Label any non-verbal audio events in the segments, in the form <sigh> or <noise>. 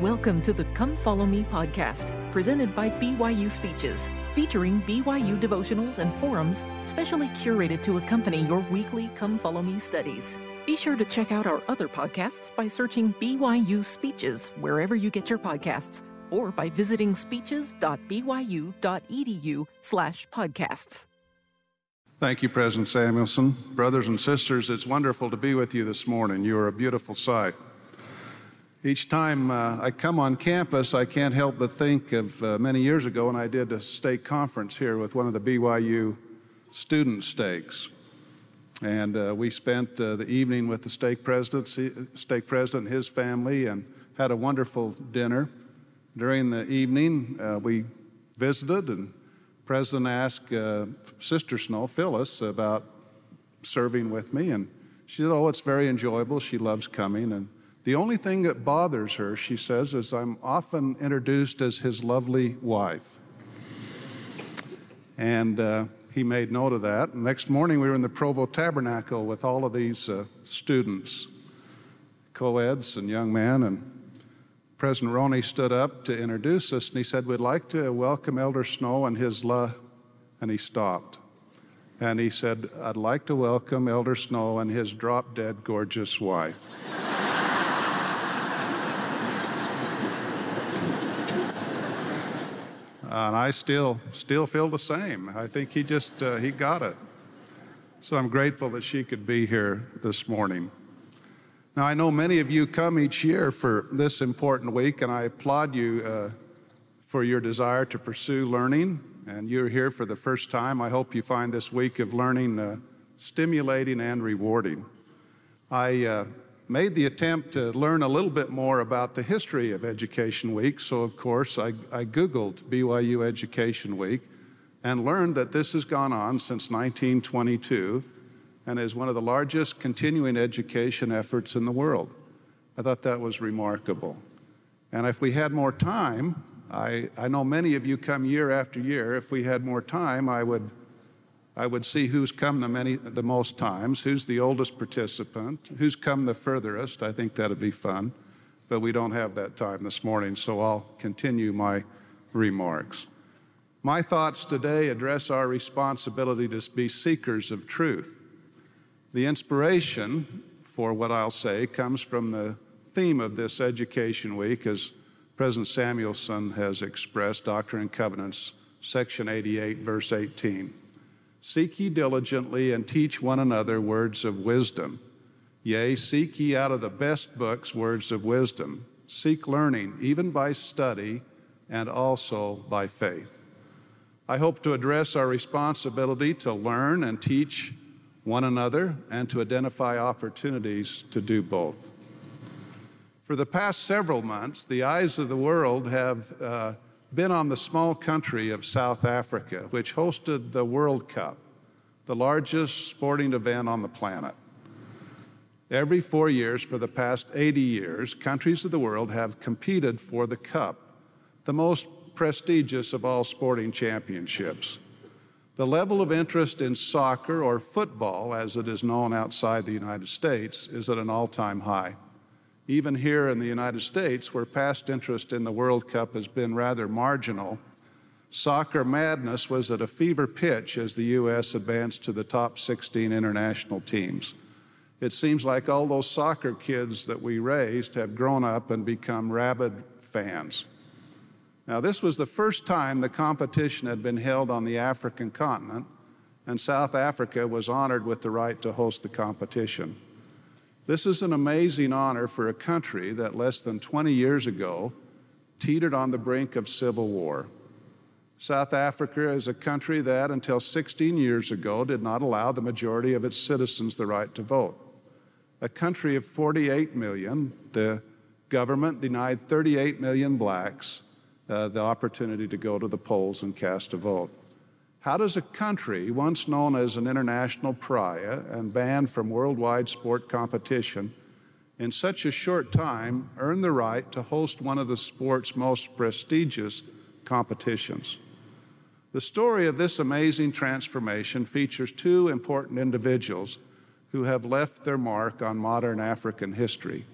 Welcome to the Come Follow Me podcast, presented by BYU Speeches, featuring BYU devotionals and forums specially curated to accompany your weekly Come Follow Me studies. Be sure to check out our other podcasts by searching BYU Speeches wherever you get your podcasts or by visiting speeches.byu.edu slash podcasts. Thank you, President Samuelson. Brothers and sisters, it's wonderful to be with you this morning. You are a beautiful sight. Each time uh, I come on campus, I can't help but think of uh, many years ago when I did a stake conference here with one of the BYU student stakes. And uh, we spent uh, the evening with the stake president, stake president and his family and had a wonderful dinner. During the evening, uh, we visited and President asked uh, Sister Snow, Phyllis, about serving with me. And she said, oh, it's very enjoyable. She loves coming. And the only thing that bothers her, she says, is I'm often introduced as his lovely wife. And uh, he made note of that. And next morning, we were in the Provo Tabernacle with all of these uh, students, co eds and young men. And President Roney stood up to introduce us, and he said, We'd like to welcome Elder Snow and his la. And he stopped. And he said, I'd like to welcome Elder Snow and his drop dead gorgeous wife. And I still still feel the same. I think he just uh, he got it. So I'm grateful that she could be here this morning. Now I know many of you come each year for this important week, and I applaud you uh, for your desire to pursue learning. And you're here for the first time. I hope you find this week of learning uh, stimulating and rewarding. I uh, made the attempt to learn a little bit more about the history of Education Week. So, of course, I, I, Googled BYU Education Week and learned that this has gone on since 1922 and is one of the largest continuing education efforts in the world. I thought that was remarkable. And if we had more time, I, I know many of you come year after year. If we had more time, I would I would see who's come the, many, the most times, who's the oldest participant, who's come the furthest. I think that'd be fun, but we don't have that time this morning, so I'll continue my remarks. My thoughts today address our responsibility to be seekers of truth. The inspiration for what I'll say comes from the theme of this Education Week, as President Samuelson has expressed, Doctrine and Covenants, section 88, verse 18. Seek ye diligently and teach one another words of wisdom. Yea, seek ye out of the best books words of wisdom. Seek learning, even by study and also by faith. I hope to address our responsibility to learn and teach one another and to identify opportunities to do both. For the past several months, the eyes of the world have uh, been on the small country of South Africa, which hosted the World Cup, the largest sporting event on the planet. Every four years for the past 80 years, countries of the world have competed for the Cup, the most prestigious of all sporting championships. The level of interest in soccer or football, as it is known outside the United States, is at an all time high. Even here in the United States, where past interest in the World Cup has been rather marginal, soccer madness was at a fever pitch as the U.S. advanced to the top 16 international teams. It seems like all those soccer kids that we raised have grown up and become rabid fans. Now, this was the first time the competition had been held on the African continent, and South Africa was honored with the right to host the competition. This is an amazing honor for a country that less than 20 years ago teetered on the brink of civil war. South Africa is a country that, until 16 years ago, did not allow the majority of its citizens the right to vote. A country of 48 million, the government denied 38 million blacks uh, the opportunity to go to the polls and cast a vote. How does a country, once known as an international pariah and banned from worldwide sport competition, in such a short time earn the right to host one of the sport's most prestigious competitions? The story of this amazing transformation features two important individuals who have left their mark on modern African history.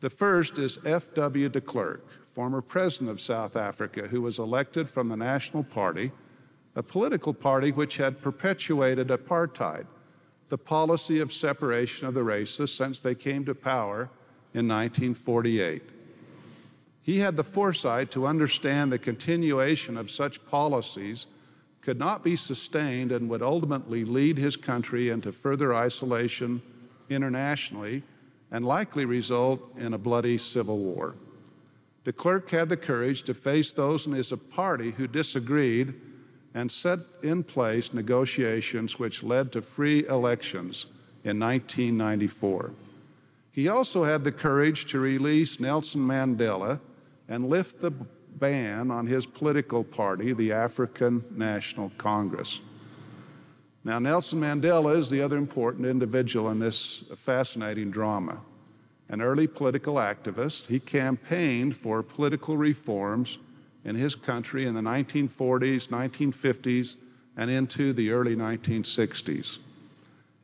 The first is F.W. de Klerk, former president of South Africa, who was elected from the National Party, a political party which had perpetuated apartheid, the policy of separation of the races since they came to power in 1948. He had the foresight to understand the continuation of such policies could not be sustained and would ultimately lead his country into further isolation internationally and likely result in a bloody civil war. De Klerk had the courage to face those in his party who disagreed and set in place negotiations which led to free elections in 1994. He also had the courage to release Nelson Mandela and lift the ban on his political party, the African National Congress. Now, Nelson Mandela is the other important individual in this fascinating drama. An early political activist, he campaigned for political reforms in his country in the 1940s, 1950s, and into the early 1960s.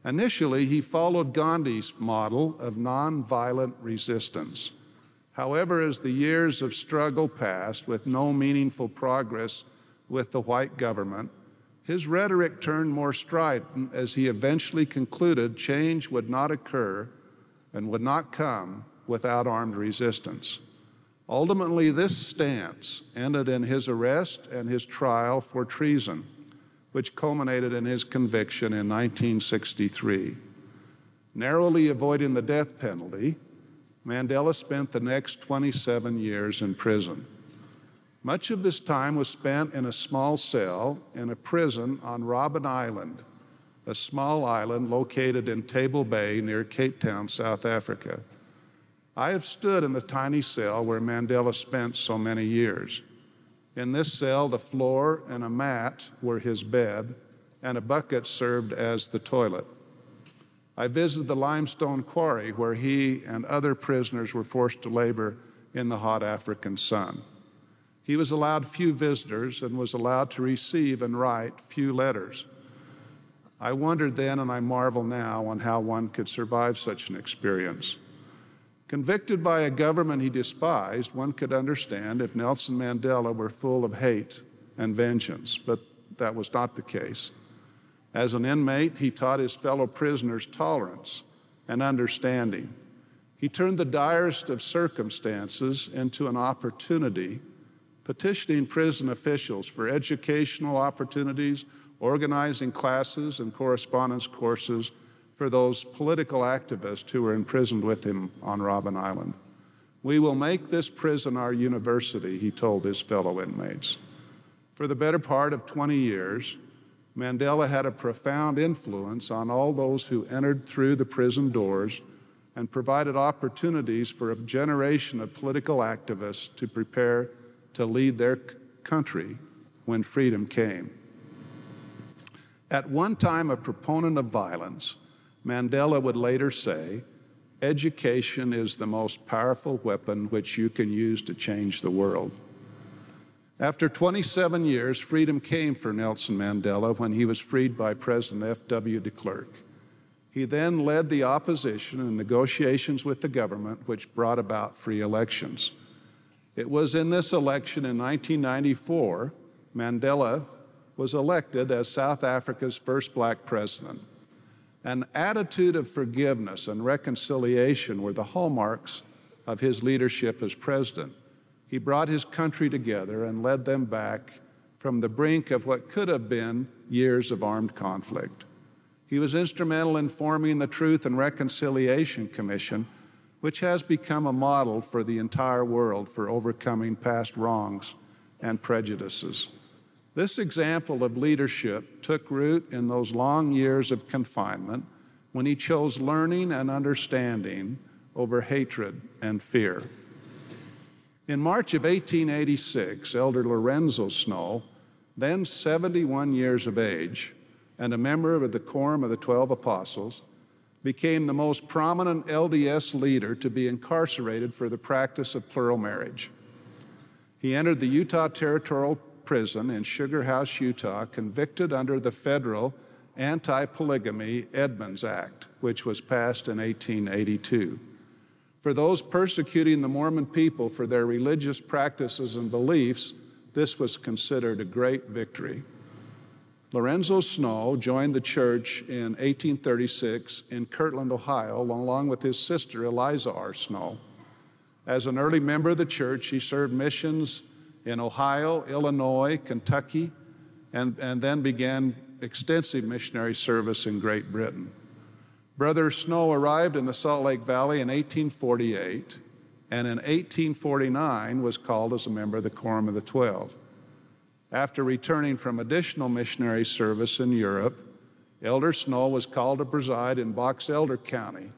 Initially, he followed Gandhi's model of nonviolent resistance. However, as the years of struggle passed with no meaningful progress with the white government, his rhetoric turned more strident as he eventually concluded change would not occur and would not come without armed resistance. Ultimately, this stance ended in his arrest and his trial for treason, which culminated in his conviction in 1963. Narrowly avoiding the death penalty, Mandela spent the next 27 years in prison. Much of this time was spent in a small cell in a prison on Robben Island, a small island located in Table Bay near Cape Town, South Africa. I have stood in the tiny cell where Mandela spent so many years. In this cell, the floor and a mat were his bed, and a bucket served as the toilet. I visited the limestone quarry where he and other prisoners were forced to labor in the hot African sun. He was allowed few visitors and was allowed to receive and write few letters. I wondered then, and I marvel now, on how one could survive such an experience. Convicted by a government he despised, one could understand if Nelson Mandela were full of hate and vengeance, but that was not the case. As an inmate, he taught his fellow prisoners tolerance and understanding. He turned the direst of circumstances into an opportunity, petitioning prison officials for educational opportunities, organizing classes and correspondence courses for those political activists who were imprisoned with him on Robben Island. We will make this prison our university, he told his fellow inmates. For the better part of 20 years, Mandela had a profound influence on all those who entered through the prison doors and provided opportunities for a generation of political activists to prepare to lead their country when freedom came. At one time a proponent of violence, Mandela would later say, Education is the most powerful weapon which you can use to change the world. After 27 years, freedom came for Nelson Mandela when he was freed by President F.W. de Klerk. He then led the opposition in negotiations with the government, which brought about free elections. It was in this election in 1994 Mandela was elected as South Africa's first black president. An attitude of forgiveness and reconciliation were the hallmarks of his leadership as president. He brought his country together and led them back from the brink of what could have been years of armed conflict. He was instrumental in forming the Truth and Reconciliation Commission, which has become a model for the entire world for overcoming past wrongs and prejudices. This example of leadership took root in those long years of confinement when he chose learning and understanding over hatred and fear. In March of 1886, Elder Lorenzo Snow, then 71 years of age and a member of the Quorum of the Twelve Apostles, became the most prominent LDS leader to be incarcerated for the practice of plural marriage. He entered the Utah Territorial prison in Sugar House, Utah, convicted under the federal Anti Polygamy Edmunds Act, which was passed in 1882. For those persecuting the Mormon people for their religious practices and beliefs, this was considered a great victory. Lorenzo Snow joined the church in 1836 in Kirtland, Ohio, along with his sister Eliza R. Snow. As an early member of the church, he served missions in Ohio, Illinois, Kentucky, and, and then began extensive missionary service in Great Britain. Brother Snow arrived in the Salt Lake Valley in 1848 and in 1849 was called as a member of the Quorum of the Twelve. After returning from additional missionary service in Europe, Elder Snow was called to preside in Box Elder County.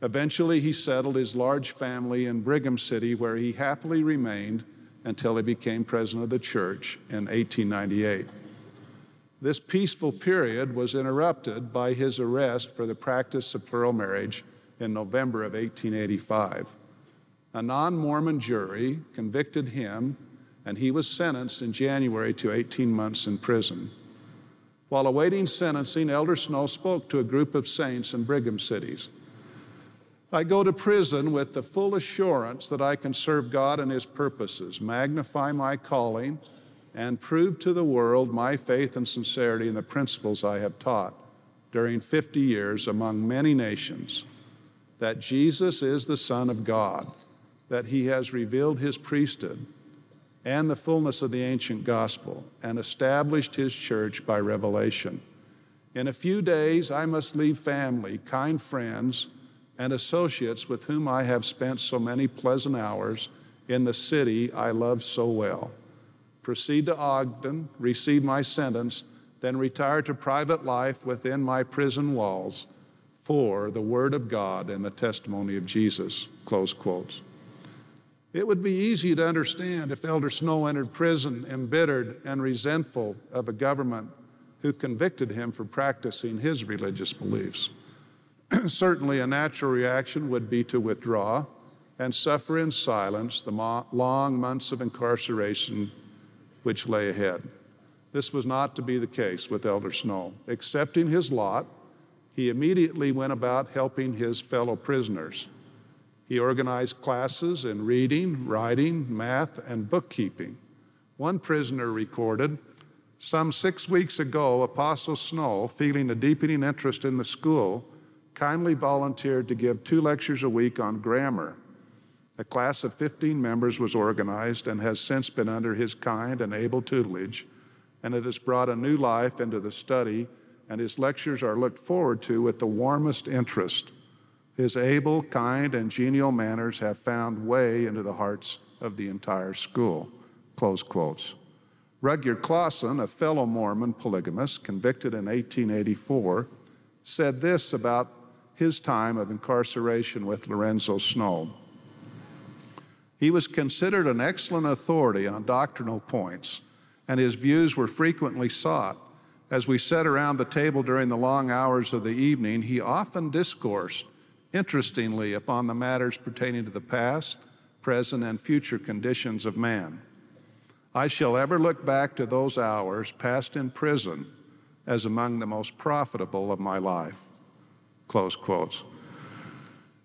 Eventually, he settled his large family in Brigham City, where he happily remained until he became president of the church in 1898. This peaceful period was interrupted by his arrest for the practice of plural marriage in November of 1885. A non Mormon jury convicted him, and he was sentenced in January to 18 months in prison. While awaiting sentencing, Elder Snow spoke to a group of saints in Brigham cities. I go to prison with the full assurance that I can serve God and His purposes, magnify my calling, and prove to the world my faith and sincerity in the principles I have taught during 50 years among many nations that Jesus is the Son of God, that He has revealed His priesthood and the fullness of the ancient gospel and established His church by revelation. In a few days, I must leave family, kind friends, and associates with whom I have spent so many pleasant hours in the city I love so well. Proceed to Ogden, receive my sentence, then retire to private life within my prison walls for the Word of God and the testimony of Jesus. Close quotes. It would be easy to understand if Elder Snow entered prison embittered and resentful of a government who convicted him for practicing his religious beliefs. <clears throat> certainly a natural reaction would be to withdraw and suffer in silence the mo- long months of incarceration which lay ahead. This was not to be the case with Elder Snow. Accepting his lot, he immediately went about helping his fellow prisoners. He organized classes in reading, writing, math, and bookkeeping. One prisoner recorded Some six weeks ago, Apostle Snow, feeling a deepening interest in the school, kindly volunteered to give two lectures a week on grammar. A class of 15 members was organized and has since been under his kind and able tutelage, and it has brought a new life into the study, and his lectures are looked forward to with the warmest interest. His able, kind, and genial manners have found way into the hearts of the entire school. Close quotes. Rudger Clawson, a fellow Mormon polygamist convicted in 1884, said this about his time of incarceration with Lorenzo Snow. He was considered an excellent authority on doctrinal points, and his views were frequently sought. As we sat around the table during the long hours of the evening, he often discoursed, interestingly, upon the matters pertaining to the past, present, and future conditions of man. I shall ever look back to those hours passed in prison as among the most profitable of my life. Close quotes.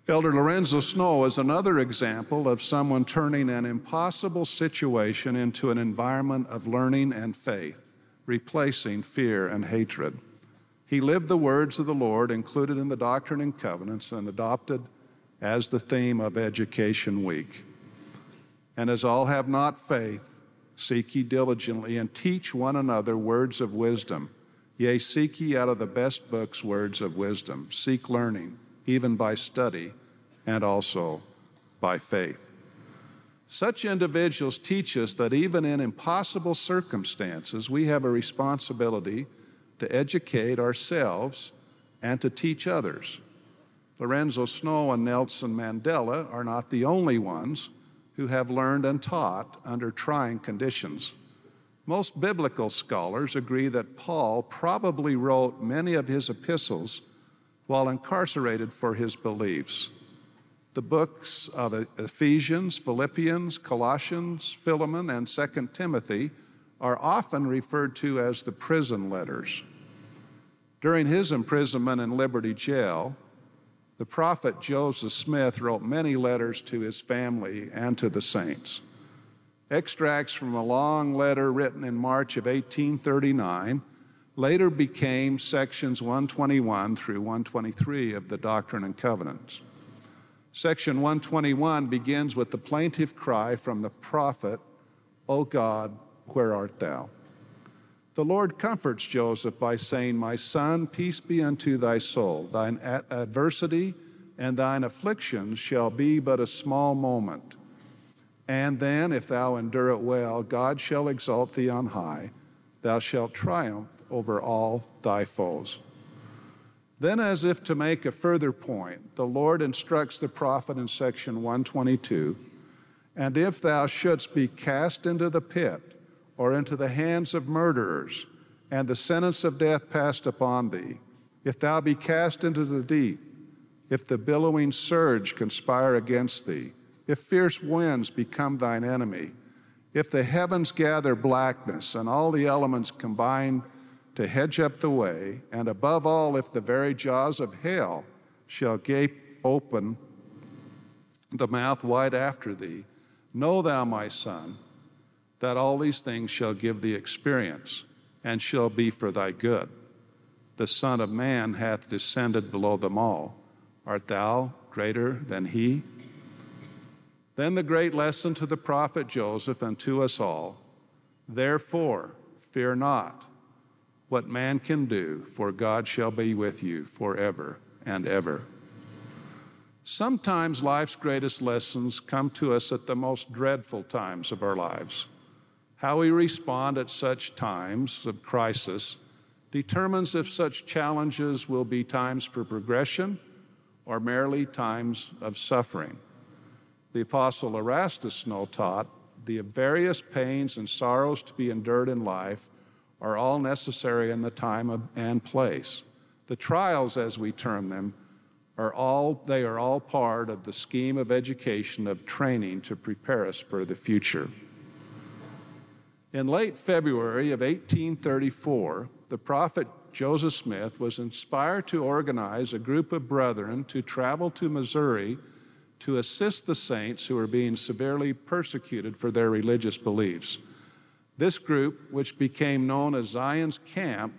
Elder Lorenzo Snow is another example of someone turning an impossible situation into an environment of learning and faith, replacing fear and hatred. He lived the words of the Lord included in the Doctrine and Covenants and adopted as the theme of Education Week. And as all have not faith, seek ye diligently and teach one another words of wisdom Yea, seek ye out of the best books words of wisdom. Seek learning, even by study, and also by faith. Such individuals teach us that even in impossible circumstances, we have a responsibility to educate ourselves and to teach others. Lorenzo Snow and Nelson Mandela are not the only ones who have learned and taught under trying conditions. Most biblical scholars agree that Paul probably wrote many of his epistles while incarcerated for his beliefs. The books of Ephesians, Philippians, Colossians, Philemon, and 2 Timothy are often referred to as the prison letters. During his imprisonment in Liberty Jail, the prophet Joseph Smith wrote many letters to his family and to the saints. Extracts from a long letter written in March of 1839 later became sections 121 through 123 of the Doctrine and Covenants. Section 121 begins with the plaintive cry from the prophet, O God, where art thou? The Lord comforts Joseph by saying, My son, peace be unto thy soul. Thine adversity and thine affliction shall be but a small moment. And then, if thou endure it well, God shall exalt thee on high. Thou shalt triumph over all thy foes. Then, as if to make a further point, the Lord instructs the prophet in section 122 And if thou shouldst be cast into the pit, or into the hands of murderers, and the sentence of death passed upon thee. If thou be cast into the deep, if the billowing surge conspire against thee, if fierce winds become thine enemy, if the heavens gather blackness and all the elements combine to hedge up the way, and above all, if the very jaws of hell shall gape open the mouth wide after thee, know thou, my son, that all these things shall give thee experience and shall be for thy good. The Son of Man hath descended below them all. Art thou greater than he? Then the great lesson to the prophet Joseph and to us all Therefore, fear not what man can do, for God shall be with you forever and ever. Sometimes life's greatest lessons come to us at the most dreadful times of our lives. How we respond at such times of crisis determines if such challenges will be times for progression or merely times of suffering. The Apostle Erastus Snow taught the various pains and sorrows to be endured in life are all necessary in the time and place. The trials, as we term them, are all they are all part of the scheme of education of training to prepare us for the future. In late February of 1834, the prophet Joseph Smith was inspired to organize a group of brethren to travel to Missouri to assist the saints who were being severely persecuted for their religious beliefs. This group, which became known as Zion's Camp,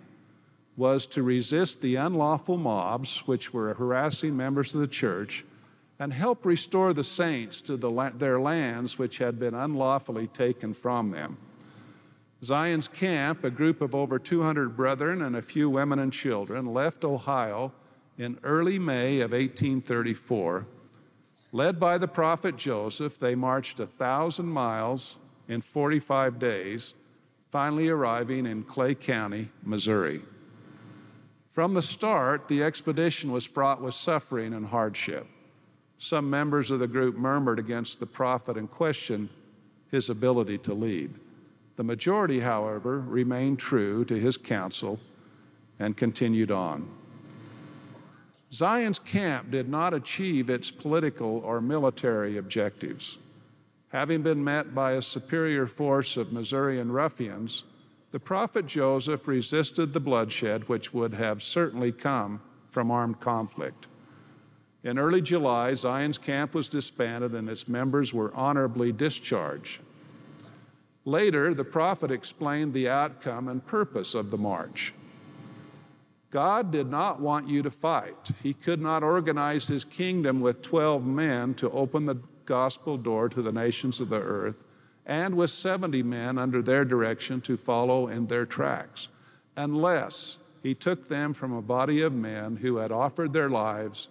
was to resist the unlawful mobs which were harassing members of the church and help restore the saints to the, their lands which had been unlawfully taken from them. Zion's Camp, a group of over 200 brethren and a few women and children, left Ohio in early May of 1834. Led by the prophet Joseph, they marched a thousand miles in 45 days, finally arriving in Clay County, Missouri. From the start, the expedition was fraught with suffering and hardship. Some members of the group murmured against the prophet and questioned his ability to lead. The majority, however, remained true to his counsel and continued on. Zion's camp did not achieve its political or military objectives. Having been met by a superior force of Missourian ruffians, the prophet Joseph resisted the bloodshed which would have certainly come from armed conflict. In early July, Zion's camp was disbanded and its members were honorably discharged. Later, the prophet explained the outcome and purpose of the march. God did not want you to fight. He could not organize his kingdom with 12 men to open the gospel door to the nations of the earth, and with 70 men under their direction to follow in their tracks, unless he took them from a body of men who had offered their lives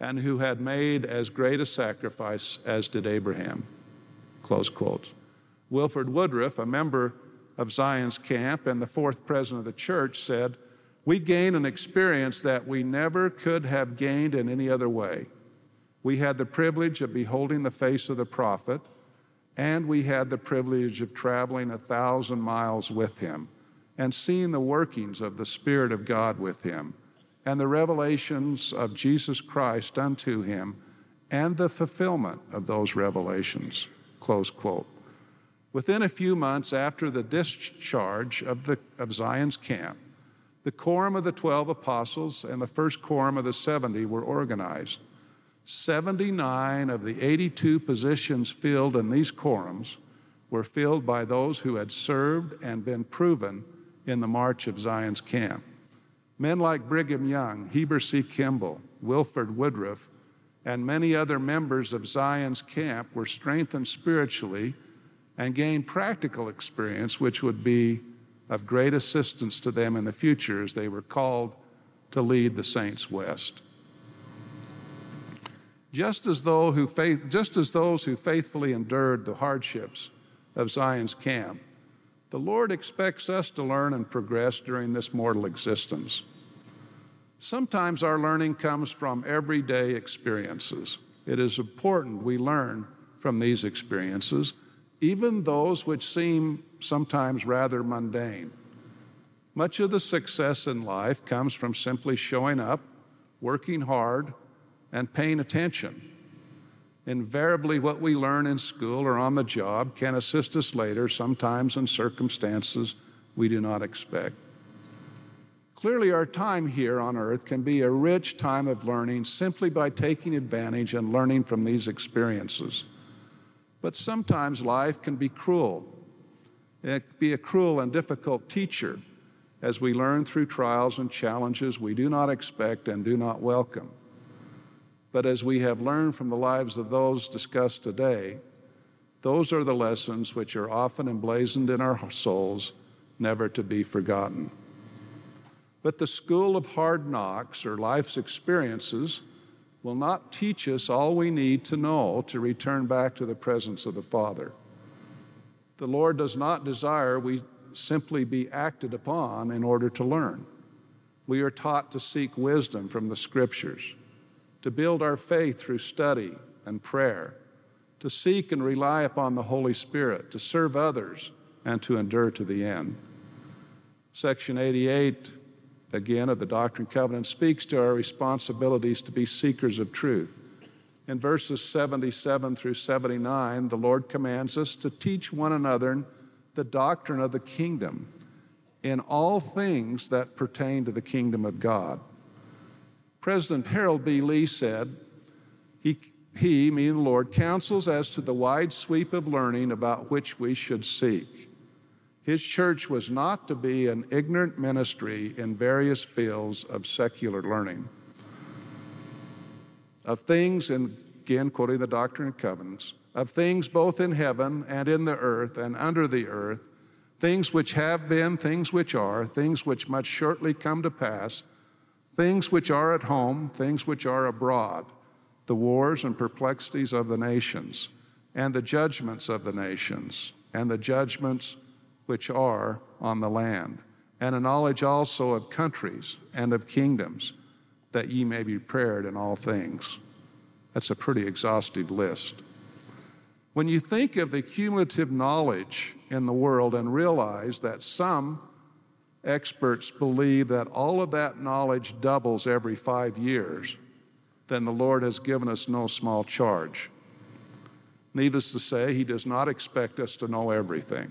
and who had made as great a sacrifice as did Abraham. Close quote. Wilford Woodruff, a member of Zion's camp and the fourth president of the church, said, We gain an experience that we never could have gained in any other way. We had the privilege of beholding the face of the prophet, and we had the privilege of traveling a thousand miles with him and seeing the workings of the Spirit of God with him and the revelations of Jesus Christ unto him and the fulfillment of those revelations. Close quote. Within a few months after the discharge of, the, of Zion's camp, the quorum of the 12 apostles and the first quorum of the 70 were organized. 79 of the 82 positions filled in these quorums were filled by those who had served and been proven in the march of Zion's camp. Men like Brigham Young, Heber C. Kimball, Wilford Woodruff, and many other members of Zion's camp were strengthened spiritually and gained practical experience, which would be of great assistance to them in the future as they were called to lead the saints west. Just as, faith, just as those who faithfully endured the hardships of Zion's camp, the Lord expects us to learn and progress during this mortal existence. Sometimes our learning comes from everyday experiences. It is important we learn from these experiences, even those which seem sometimes rather mundane. Much of the success in life comes from simply showing up, working hard, and paying attention. Invariably, what we learn in school or on the job can assist us later, sometimes in circumstances we do not expect. Clearly, our time here on earth can be a rich time of learning simply by taking advantage and learning from these experiences. But sometimes life can be cruel. Be a cruel and difficult teacher as we learn through trials and challenges we do not expect and do not welcome. But as we have learned from the lives of those discussed today, those are the lessons which are often emblazoned in our souls, never to be forgotten. But the school of hard knocks or life's experiences will not teach us all we need to know to return back to the presence of the Father. The Lord does not desire we simply be acted upon in order to learn. We are taught to seek wisdom from the Scriptures to build our faith through study and prayer, to seek and rely upon the Holy Spirit, to serve others, and to endure to the end. Section 88, again, of the Doctrine and Covenant speaks to our responsibilities to be seekers of truth. In verses 77 through 79, the Lord commands us to teach one another the doctrine of the kingdom in all things that pertain to the kingdom of God President Harold B. Lee said, he, he, meaning the Lord, counsels as to the wide sweep of learning about which we should seek. His church was not to be an ignorant ministry in various fields of secular learning. Of things, and again quoting the Doctrine and Covenants, of things both in heaven and in the earth and under the earth, things which have been, things which are, things which must shortly come to pass things which are at home, things which are abroad, the wars and perplexities of the nations, and the judgments of the nations, and the judgments which are on the land, and a knowledge also of countries and of kingdoms, that ye may be prepared in all things. That's a pretty exhaustive list. When you think of the cumulative knowledge in the world and realize that some experts believe that all of that knowledge doubles every five years, then the Lord has given us no small charge. Needless to say, He does not expect us to know everything,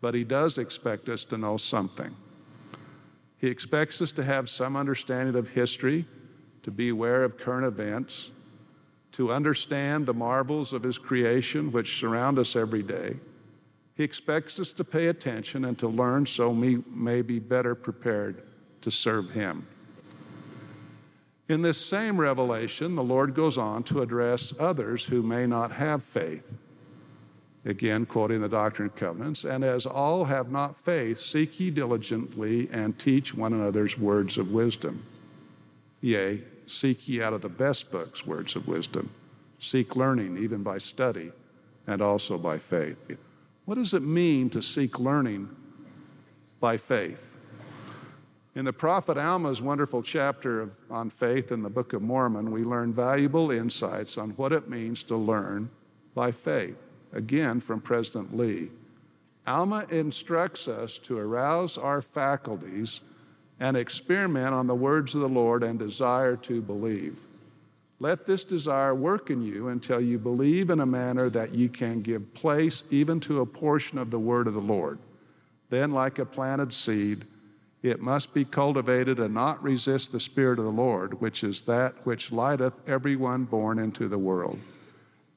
but He does expect us to know something. He expects us to have some understanding of history, to be aware of current events, to understand the marvels of His creation which surround us every day he expects us to pay attention and to learn so we may be better prepared to serve Him. In this same revelation, the Lord goes on to address others who may not have faith. Again, quoting the Doctrine and Covenants, and as all have not faith, seek ye diligently and teach one another's words of wisdom. Yea, seek ye out of the best books words of wisdom. Seek learning even by study and also by faith. What does it mean to seek learning by faith? In the prophet Alma's wonderful chapter of, on faith in the Book of Mormon, we learn valuable insights on what it means to learn by faith. Again, from President Lee. Alma instructs us to arouse our faculties and experiment on the words of the Lord and desire to believe. Let this desire work in you until you believe in a manner that you can give place even to a portion of the word of the Lord. Then, like a planted seed, it must be cultivated and not resist the Spirit of the Lord, which is that which lighteth everyone born into the world.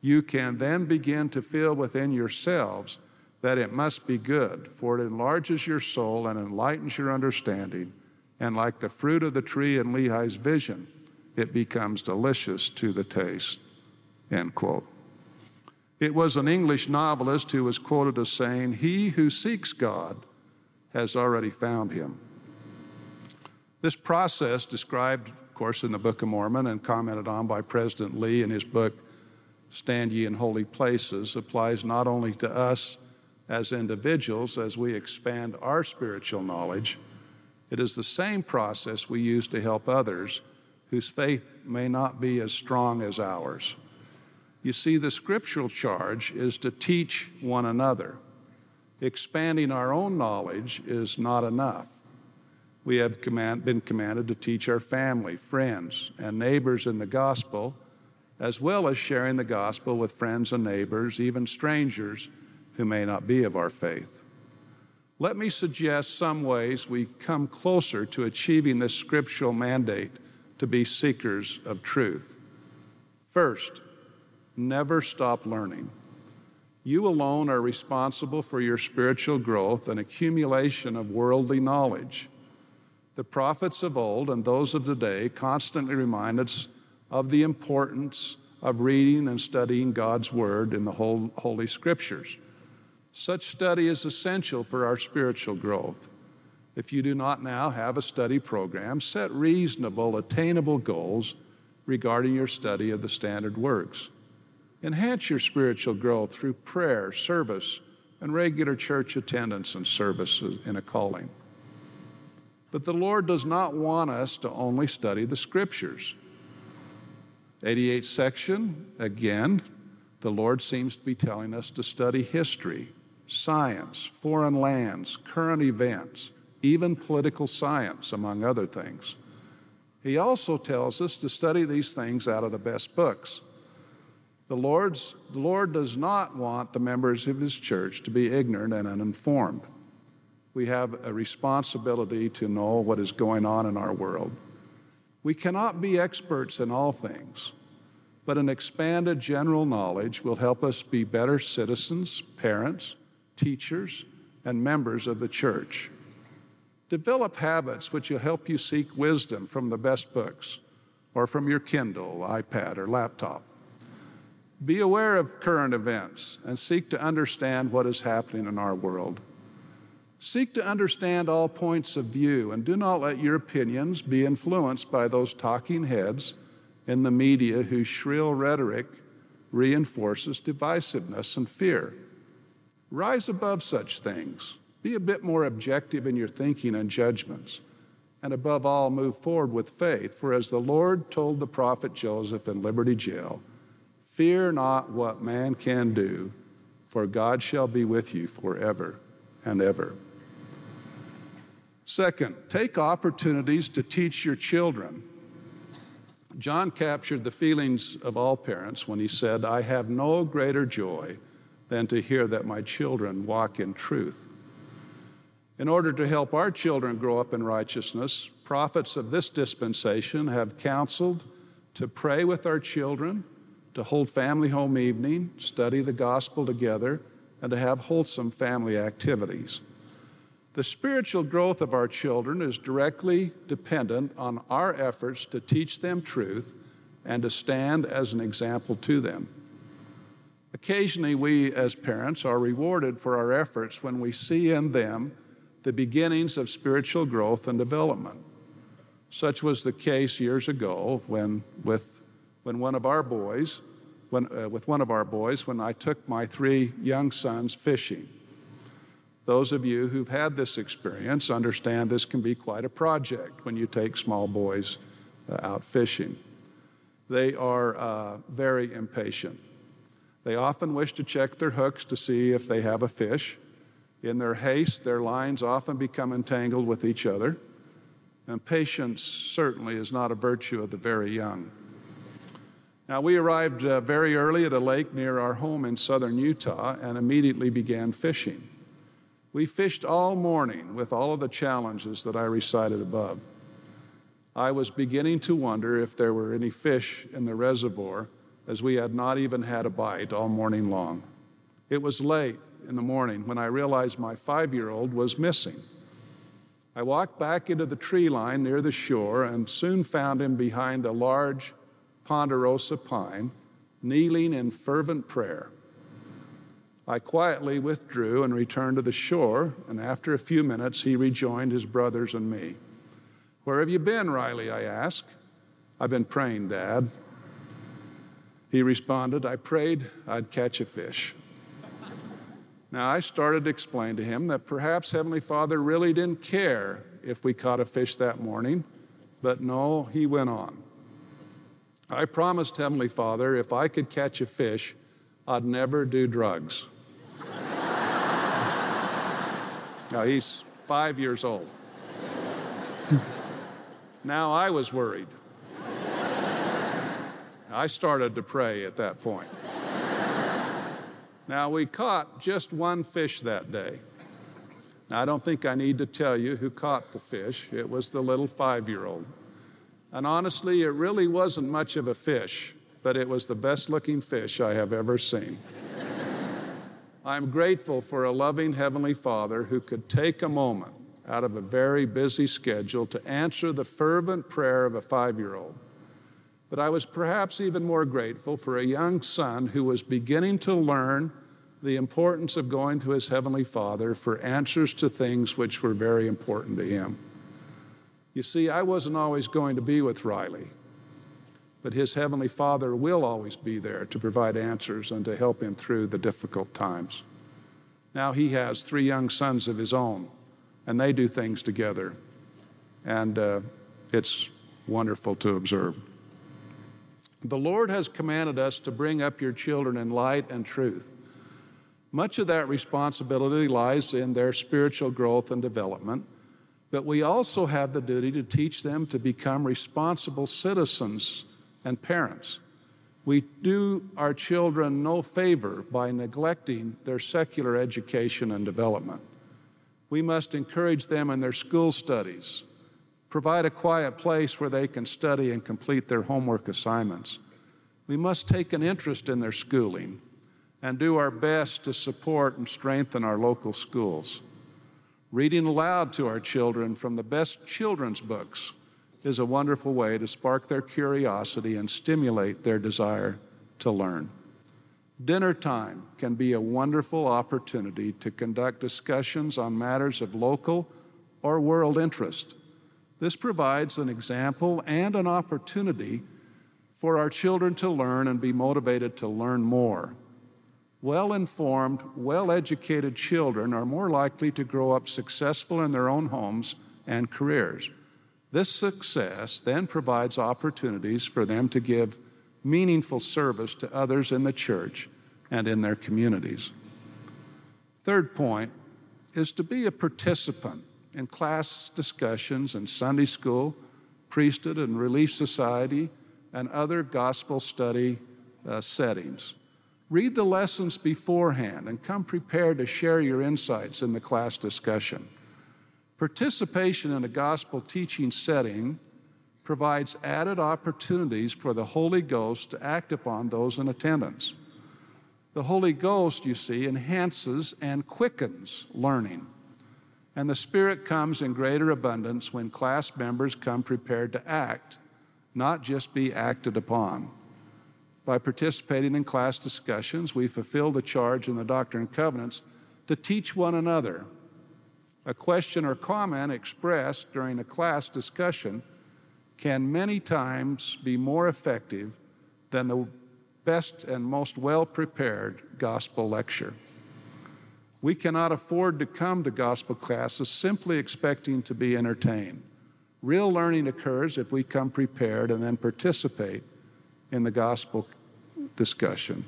You can then begin to feel within yourselves that it must be good, for it enlarges your soul and enlightens your understanding, and like the fruit of the tree in Lehi's vision, it becomes delicious to the taste. End quote. It was an English novelist who was quoted as saying, He who seeks God has already found him. This process, described, of course, in the Book of Mormon and commented on by President Lee in his book, Stand Ye in Holy Places, applies not only to us as individuals as we expand our spiritual knowledge, it is the same process we use to help others whose faith may not be as strong as ours. You see, the scriptural charge is to teach one another. Expanding our own knowledge is not enough we have command, been commanded to teach our family, friends, and neighbors in the gospel, as well as sharing the gospel with friends and neighbors, even strangers who may not be of our faith. Let me suggest some ways we come closer to achieving this scriptural mandate to be seekers of truth. First, never stop learning. You alone are responsible for your spiritual growth and accumulation of worldly knowledge. The prophets of old and those of today constantly remind us of the importance of reading and studying God's Word in the Holy Scriptures. Such study is essential for our spiritual growth. If you do not now have a study program, set reasonable, attainable goals regarding your study of the standard works. Enhance your spiritual growth through prayer, service, and regular church attendance and service in a calling. But the Lord does not want us to only study the scriptures. 88 section, again, the Lord seems to be telling us to study history, science, foreign lands, current events, even political science, among other things. He also tells us to study these things out of the best books. The, Lord's, the Lord does not want the members of His church to be ignorant and uninformed we have a responsibility to know what is going on in our world. We cannot be experts in all things, but an expanded general knowledge will help us be better citizens, parents, teachers, and members of the church. Develop habits which will help you seek wisdom from the best books or from your Kindle, iPad, or laptop. Be aware of current events and seek to understand what is happening in our world. Seek to understand all points of view and do not let your opinions be influenced by those talking heads in the media whose shrill rhetoric reinforces divisiveness and fear. Rise above such things. Be a bit more objective in your thinking and judgments. And above all, move forward with faith. For as the Lord told the prophet Joseph in Liberty Jail, fear not what man can do, for God shall be with you forever and ever. Second, take opportunities to teach your children. John captured the feelings of all parents when he said, I have no greater joy than to hear that my children walk in truth. In order to help our children grow up in righteousness, prophets of this dispensation have counseled to pray with our children, to hold family home evening, study the gospel together, and to have wholesome family activities. The spiritual growth of our children is directly dependent on our efforts to teach them truth and to stand as an example to them. Occasionally, we as parents are rewarded for our efforts when we see in them the beginnings of spiritual growth and development. Such was the case years ago when, with, when one of our boys, when, uh, with one of our boys, when I took my three young sons fishing. Those of you who've had this experience understand this can be quite a project when you take small boys uh, out fishing. They are uh, very impatient. They often wish to check their hooks to see if they have a fish. In their haste, their lines often become entangled with each other. And patience certainly is not a virtue of the very young. Now, we arrived uh, very early at a lake near our home in southern Utah and immediately began fishing. We fished all morning with all of the challenges that I recited above. I was beginning to wonder if there were any fish in the reservoir, as we had not even had a bite all morning long. It was late in the morning when I realized my five year old was missing. I walked back into the tree line near the shore and soon found him behind a large ponderosa pine, kneeling in fervent prayer. I quietly withdrew and returned to the shore, and after a few minutes, he rejoined his brothers and me. Where have you been, Riley? I asked. I've been praying, Dad. He responded, I prayed I'd catch a fish. Now, I started to explain to him that perhaps Heavenly Father really didn't care if we caught a fish that morning, but no, he went on. I promised Heavenly Father if I could catch a fish, I'd never do drugs. Now, he's five years old. now I was worried. I started to pray at that point. Now, we caught just one fish that day. Now, I don't think I need to tell you who caught the fish. It was the little five year old. And honestly, it really wasn't much of a fish, but it was the best looking fish I have ever seen. I'm grateful for a loving Heavenly Father who could take a moment out of a very busy schedule to answer the fervent prayer of a five year old. But I was perhaps even more grateful for a young son who was beginning to learn the importance of going to his Heavenly Father for answers to things which were very important to him. You see, I wasn't always going to be with Riley, but his Heavenly Father will always be there to provide answers and to help him through the difficult times. Now he has three young sons of his own, and they do things together, and uh, it's wonderful to observe. The Lord has commanded us to bring up your children in light and truth. Much of that responsibility lies in their spiritual growth and development, but we also have the duty to teach them to become responsible citizens and parents. We do our children no favor by neglecting their secular education and development. We must encourage them in their school studies, provide a quiet place where they can study and complete their homework assignments. We must take an interest in their schooling and do our best to support and strengthen our local schools. Reading aloud to our children from the best children's books is a wonderful way to spark their curiosity and stimulate their desire to learn. Dinner time can be a wonderful opportunity to conduct discussions on matters of local or world interest. This provides an example and an opportunity for our children to learn and be motivated to learn more. Well informed, well educated children are more likely to grow up successful in their own homes and careers. This success then provides opportunities for them to give meaningful service to others in the church and in their communities. Third point is to be a participant in class discussions in Sunday school, priesthood and relief society, and other gospel study uh, settings. Read the lessons beforehand and come prepared to share your insights in the class discussion. Participation in a gospel teaching setting provides added opportunities for the Holy Ghost to act upon those in attendance. The Holy Ghost, you see, enhances and quickens learning. And the Spirit comes in greater abundance when class members come prepared to act not just be acted upon. By participating in class discussions, we fulfill the charge in the Doctrine and Covenants to teach one another. A question or comment expressed during a class discussion can many times be more effective than the best and most well prepared gospel lecture. We cannot afford to come to gospel classes simply expecting to be entertained. Real learning occurs if we come prepared and then participate in the gospel discussion.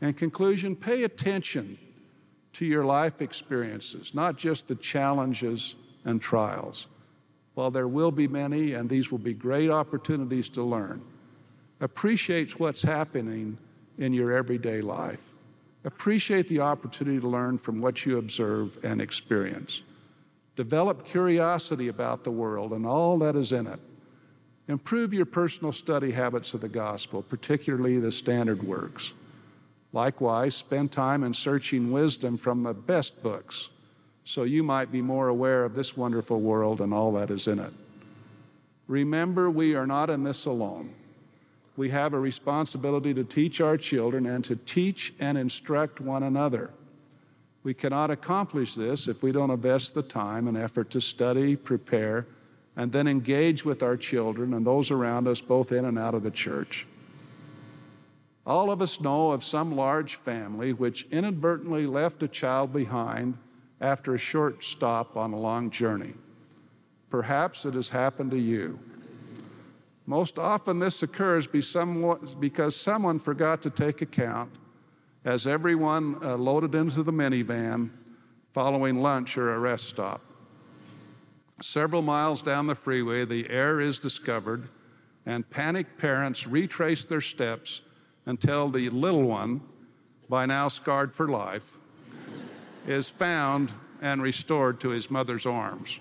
In conclusion, pay attention to your life experiences, not just the challenges and trials. While there will be many, and these will be great opportunities to learn, appreciate what's happening in your everyday life. Appreciate the opportunity to learn from what you observe and experience. Develop curiosity about the world and all that is in it. Improve your personal study habits of the gospel, particularly the standard works. Likewise, spend time in searching wisdom from the best books so you might be more aware of this wonderful world and all that is in it. Remember, we are not in this alone. We have a responsibility to teach our children and to teach and instruct one another. We cannot accomplish this if we don't invest the time and effort to study, prepare, and then engage with our children and those around us, both in and out of the church. All of us know of some large family which inadvertently left a child behind after a short stop on a long journey. Perhaps it has happened to you. Most often, this occurs because someone forgot to take account as everyone uh, loaded into the minivan following lunch or a rest stop. Several miles down the freeway, the error is discovered, and panicked parents retrace their steps until the little one, by now scarred for life, is found and restored to his mother's arms.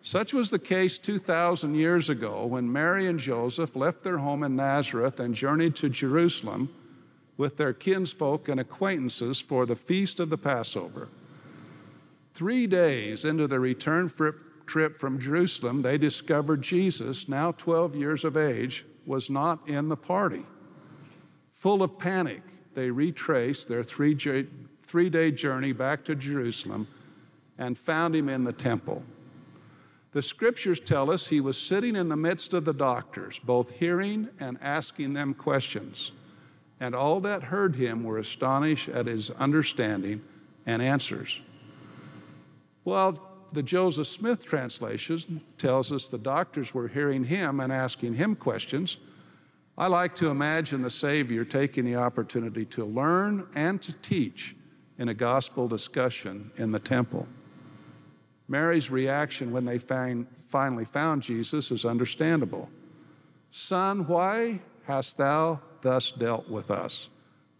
Such was the case 2,000 years ago when Mary and Joseph left their home in Nazareth and journeyed to Jerusalem with their kinsfolk and acquaintances for the feast of the Passover. Three days into the return trip from Jerusalem, they discovered Jesus, now 12 years of age, was not in the party. Full of panic, they retraced their three, three day journey back to Jerusalem and found him in the temple. The scriptures tell us he was sitting in the midst of the doctors, both hearing and asking them questions. And all that heard him were astonished at his understanding and answers. Well, the Joseph Smith translation tells us the doctors were hearing him and asking him questions. I like to imagine the Savior taking the opportunity to learn and to teach in a gospel discussion in the temple. Mary's reaction when they find, finally found Jesus is understandable. Son, why hast thou thus dealt with us?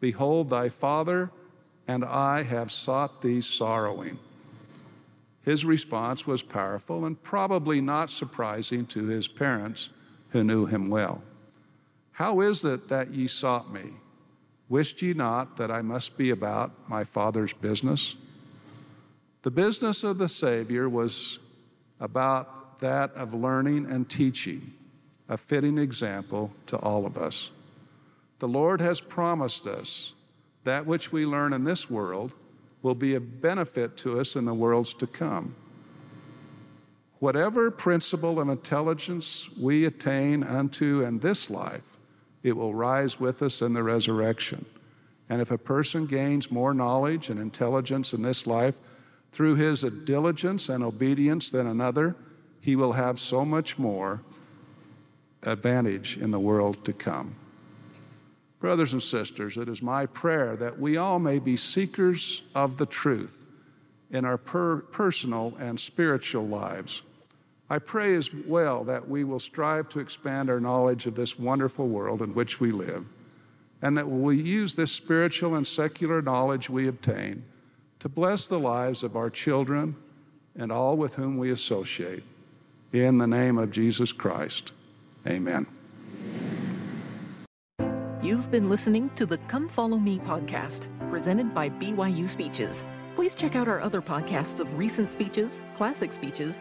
Behold, thy father and I have sought thee sorrowing. His response was powerful and probably not surprising to his parents who knew him well. How is it that ye sought me? Wist ye not that I must be about my Father's business? The business of the Savior was about that of learning and teaching, a fitting example to all of us. The Lord has promised us that which we learn in this world will be a benefit to us in the worlds to come. Whatever principle of intelligence we attain unto in this life, it will rise with us in the resurrection. And if a person gains more knowledge and intelligence in this life through his diligence and obedience than another, he will have so much more advantage in the world to come. Brothers and sisters, it is my prayer that we all may be seekers of the truth in our per- personal and spiritual lives. I pray as well that we will strive to expand our knowledge of this wonderful world in which we live, and that we use this spiritual and secular knowledge we obtain to bless the lives of our children and all with whom we associate. In the name of Jesus Christ, amen. You've been listening to the Come Follow Me podcast, presented by BYU Speeches. Please check out our other podcasts of recent speeches, classic speeches,